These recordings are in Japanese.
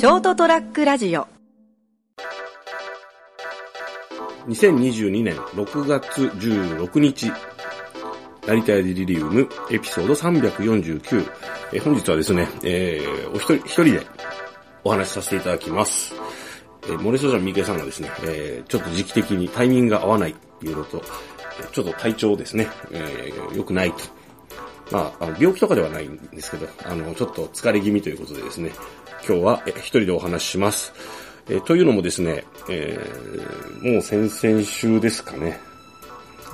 ショートトラックラジオ2022年6月16日、成田屋デリリウムエピソード349。え本日はですね、えーお一人、一人でお話しさせていただきます。えー、モレソジャンミケさんがですね、えーちょっと時期的にタイミングが合わないっていうのと、ちょっと体調ですね、えー良くないと。まあ、あの病気とかではないんですけど、あの、ちょっと疲れ気味ということでですね、今日はえ一人でお話しします。えというのもですね、えーもう先々週ですかね、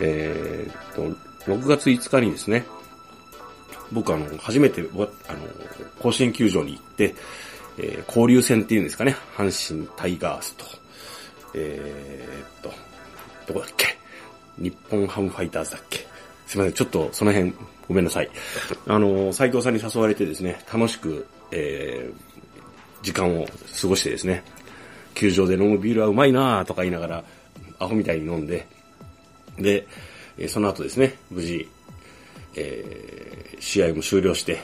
えーと、6月5日にですね、僕あの、初めて、あの、甲子園球場に行って、えー交流戦っていうんですかね、阪神タイガースと、えーっと、どこだっけ？日本ハムファイターズだっけ？すいません、ちょっとその辺ごめんなさい。あの、斉藤さんに誘われてですね、楽しく、え時間を過ごしてですね、球場で飲むビールはうまいなぁとか言いながら、アホみたいに飲んで、で、その後ですね、無事、えー試合も終了して、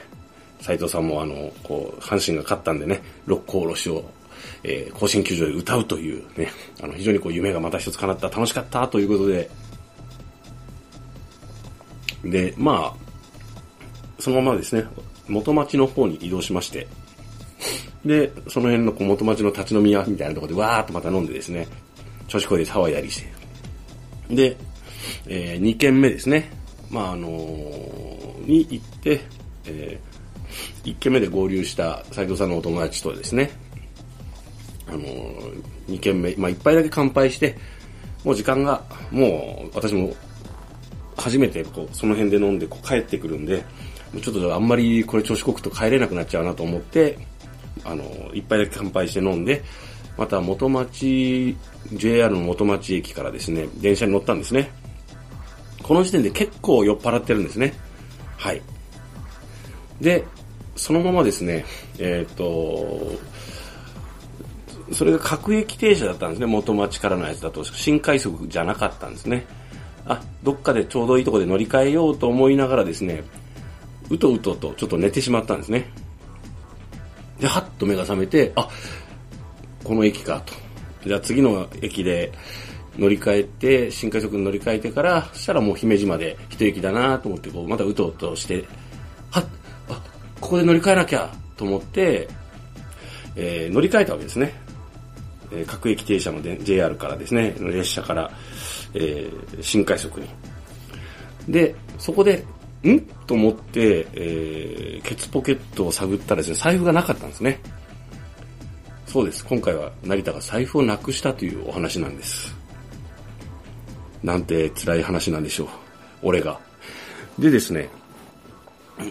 斉藤さんもあの、こう、阪神が勝ったんでね、六甲おろしを、えー甲子園球場で歌うというね、あの、非常にこう、夢がまた一つ叶った、楽しかったということで、で、まあ、そのままですね、元町の方に移動しまして、で、その辺のこう元町の立ち飲み屋みたいなところでわーっとまた飲んでですね、調子こいで騒いだりして。で、え2軒目ですね。まああのーに行って、え1軒目で合流した斉藤さんのお友達とですね、あのー、2軒目、まあ一杯だけ乾杯して、もう時間が、もう私も初めてこうその辺で飲んでこう帰ってくるんで、ちょっとあんまりこれ調子こくと帰れなくなっちゃうなと思って、あの、一杯だけ乾杯して飲んで、また元町、JR の元町駅からですね、電車に乗ったんですね。この時点で結構酔っ払ってるんですね。はい。で、そのままですね、えっ、と、それが各駅停車だったんですね、元町からのやつだと。新快速じゃなかったんですね。あ、どっかでちょうどいいとこで乗り換えようと思いながらですね、うとうととちょっと寝てしまったんですね。で、はっと目が覚めて、あ、この駅かと。じゃあ次の駅で乗り換えて、新快速に乗り換えてから、そしたらもう姫路まで一駅だなと思って、こう、またうとうとして、はっ、あ、ここで乗り換えなきゃと思って、えー乗り換えたわけですね。えー各駅停車ので JR からですね、列車から、えー新快速に。で、そこで、ん？と思って、えーケツポケットを探ったらですね、財布がなかったんですね。そうです。今回は成田が財布をなくしたというお話なんです。なんて辛い話なんでしょう。俺が。でですね、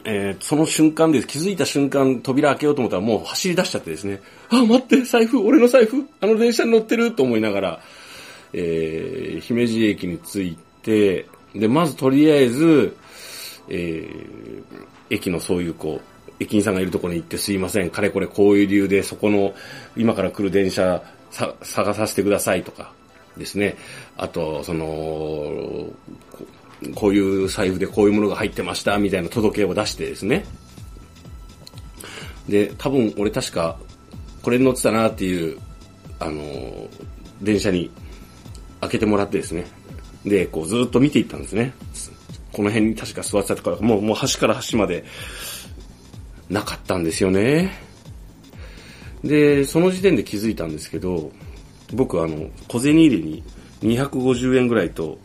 えーその瞬間です。気づいた瞬間、扉開けようと思ったらもう走り出しちゃってですね、あ、待って、財布、俺の財布、あの電車に乗ってると思いながら、えー姫路駅に着いて、で、まずとりあえず、えー駅のそういうこう、駅員さんがいるところに行ってすいません、かれこれこういう理由でそこの今から来る電車さ探させてくださいとかですね。あと、その、ここういう財布でこういうものが入ってましたみたいな届けを出してですね。で、多分俺確かこれに乗ってたなっていう、あの、電車に開けてもらってですね。で、こうずっと見ていったんですね。この辺に確か座ってたとか、もう、もう端から端までなかったんですよね。で、その時点で気づいたんですけど、僕あの、小銭入れに250円ぐらいと、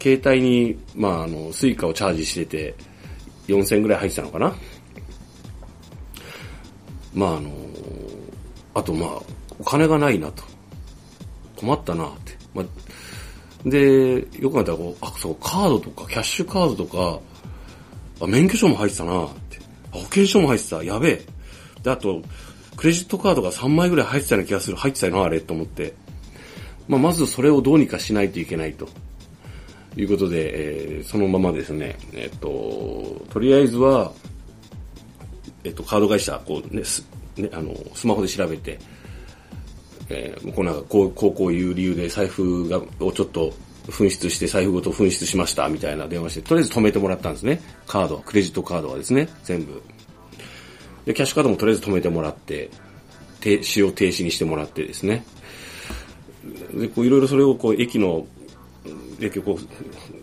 携帯に、まああの、スイカをチャージしてて、4000円ぐらい入ってたのかな。まああの、あとまあ、お金がないなと。困ったなって。まあ、で、よく考えたらこう、あ、そう、カードとか、キャッシュカードとか、あ、免許証も入ってたなって。あ、保険証も入ってた。やべえ。で、あと、クレジットカードが3枚ぐらい入ってたような気がする。入ってたよな、あれ、と思って。まあ、まずそれをどうにかしないといけないと。いうことで、えーそのままですね、えっと、とりあえずは、えっと、カード会社、こうね、すね、あの、スマホで調べて、えー、こうなこう、こうこういう理由で財布が、をちょっと紛失して財布ごと紛失しましたみたいな電話して、とりあえず止めてもらったんですね。カード、クレジットカードはですね、全部。で、キャッシュカードもとりあえず止めてもらって、っ使用停止にしてもらってですね。で、こういろいろそれをこう駅の、駅こう、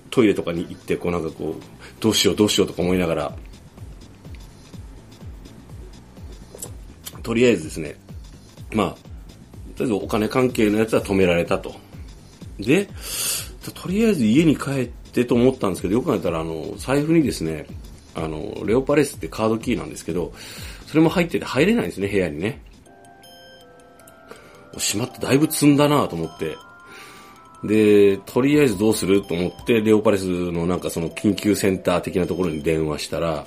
トイレとかに行って、こうなんかこう、どうしようどうしようとか思いながら、とりあえずですね、まあ、とりあえずお金関係のやつは止められたと。で、とりあえず家に帰ってと思ったんですけど、よく考えたら、あの、財布にですね、あの、レオパレスってカードキーなんですけど、それも入ってて入れないんですね、部屋にね。しまってだいぶ積んだなと思って。で、とりあえずどうすると思って、レオパレスのなんかその緊急センター的なところに電話したら、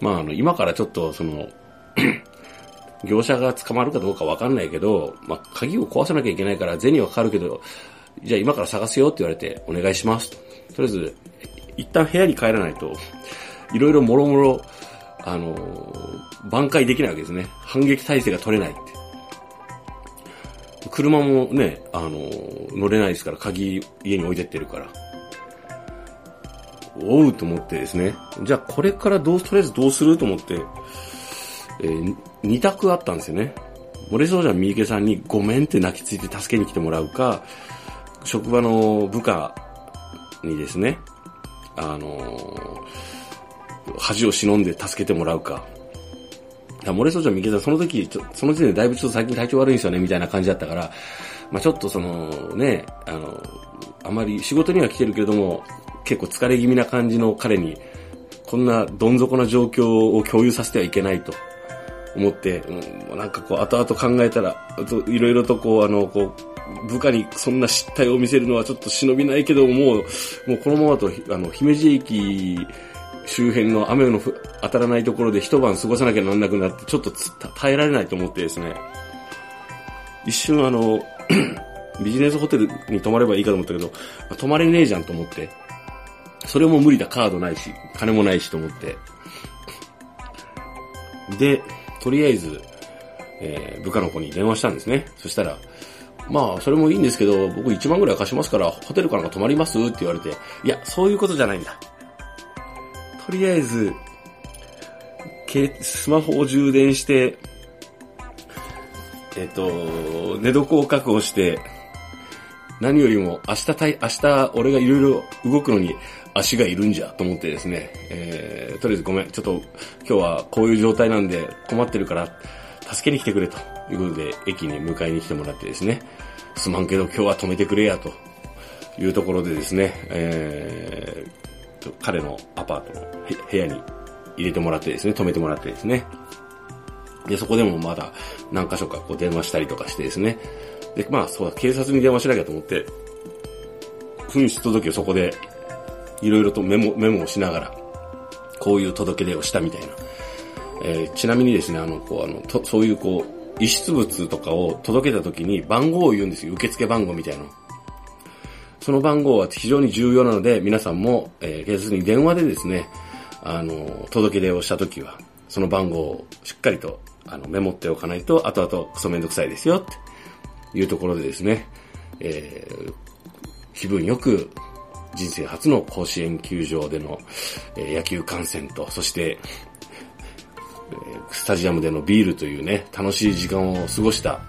まああの、今からちょっとその業者が捕まるかどうかわかんないけど、まあ鍵を壊さなきゃいけないから銭はかかるけど、じゃあ今から探すよって言われて、お願いしますと。とりあえず、一旦部屋に帰らないと、いろいろもろもろ、あの、挽回できないわけですね。反撃態勢が取れないって。車もね、あの、乗れないですから、鍵家に置いてってるから。おうと思ってですね。じゃあこれからどう、とりあえずどうする？と思って、えー、二択あったんですよね。漏れそうじゃん、三池さんにごめんって泣きついて助けに来てもらうか、職場の部下にですね、あのー、恥を忍んで助けてもらうか。漏れそうじゃん、三池さん、その時、その時点でだいぶちょっと最近体調悪いんですよね、みたいな感じだったから、まあちょっとその、ね、あの、あまり仕事には来てるけれども、結構疲れ気味な感じの彼に、こんなどん底な状況を共有させてはいけないと思って、うん、なんかこう、後々考えたら、いろいろとこう、あの、こう、部下にそんな失態を見せるのはちょっと忍びないけど、もう、もうこのままと、あの、姫路駅周辺の雨の当たらないところで一晩過ごさなきゃなんなくなって、ちょっと耐えられないと思ってですね、一瞬あの、ビジネスホテルに泊まればいいかと思ったけど、泊まれねえじゃんと思って、それも無理だ、カードないし、金もないしと思って。で、とりあえず、えー、部下の子に電話したんですね。そしたら、まあ、それもいいんですけど、僕1万ぐらい貸しますから、ホテルかなんか泊まりますって言われて、いや、そういうことじゃないんだ。とりあえず、スマホを充電して、えっ、と、寝床を確保して、何よりも明日たい、明日俺がいろいろ動くのに足がいるんじゃと思ってですね、えー、とりあえずごめん、ちょっと今日はこういう状態なんで困ってるから助けに来てくれということで駅に迎えに来てもらってですね、すまんけど今日は止めてくれやというところでですね、えー、彼のアパートの部屋に入れてもらってですね、止めてもらってですね、で、そこでもまだ何箇所かこう電話したりとかしてですね、で、まあそうだ、警察に電話しなきゃと思って、紛失届をそこでいろいろとメモ、メモをしながら、こういう届け出をしたみたいな。えー、ちなみにですね、あの、こう、あの、とそういうこう、遺失物とかを届けた時に番号を言うんですよ。受付番号みたいな。その番号は非常に重要なので、皆さんも、えー、警察に電話でですね、あの、届け出をした時は、その番号をしっかりと、あの、メモっておかないと、後々クソめんどくさいですよ、っていうところでですね、えー、気分よく人生初の甲子園球場での、え野球観戦と、そして、えスタジアムでのビールというね、楽しい時間を過ごした。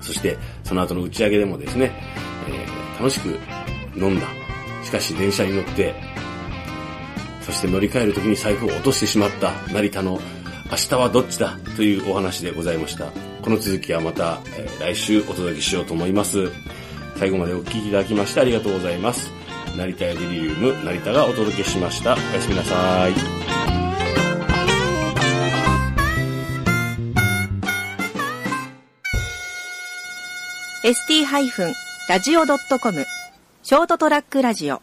そして、その後の打ち上げでもですね、え、楽しく飲んだ。しかし電車に乗って、そして乗り換える時に財布を落としてしまった成田の明日はどっちだ？というお話でございました。この続きはまた、え、来週お届けしようと思います。最後までお聴きいただきましてありがとうございます。成田エデリリウム成田がお届けしました。おやすみなさい。st-radio.com ショートトラックラジオ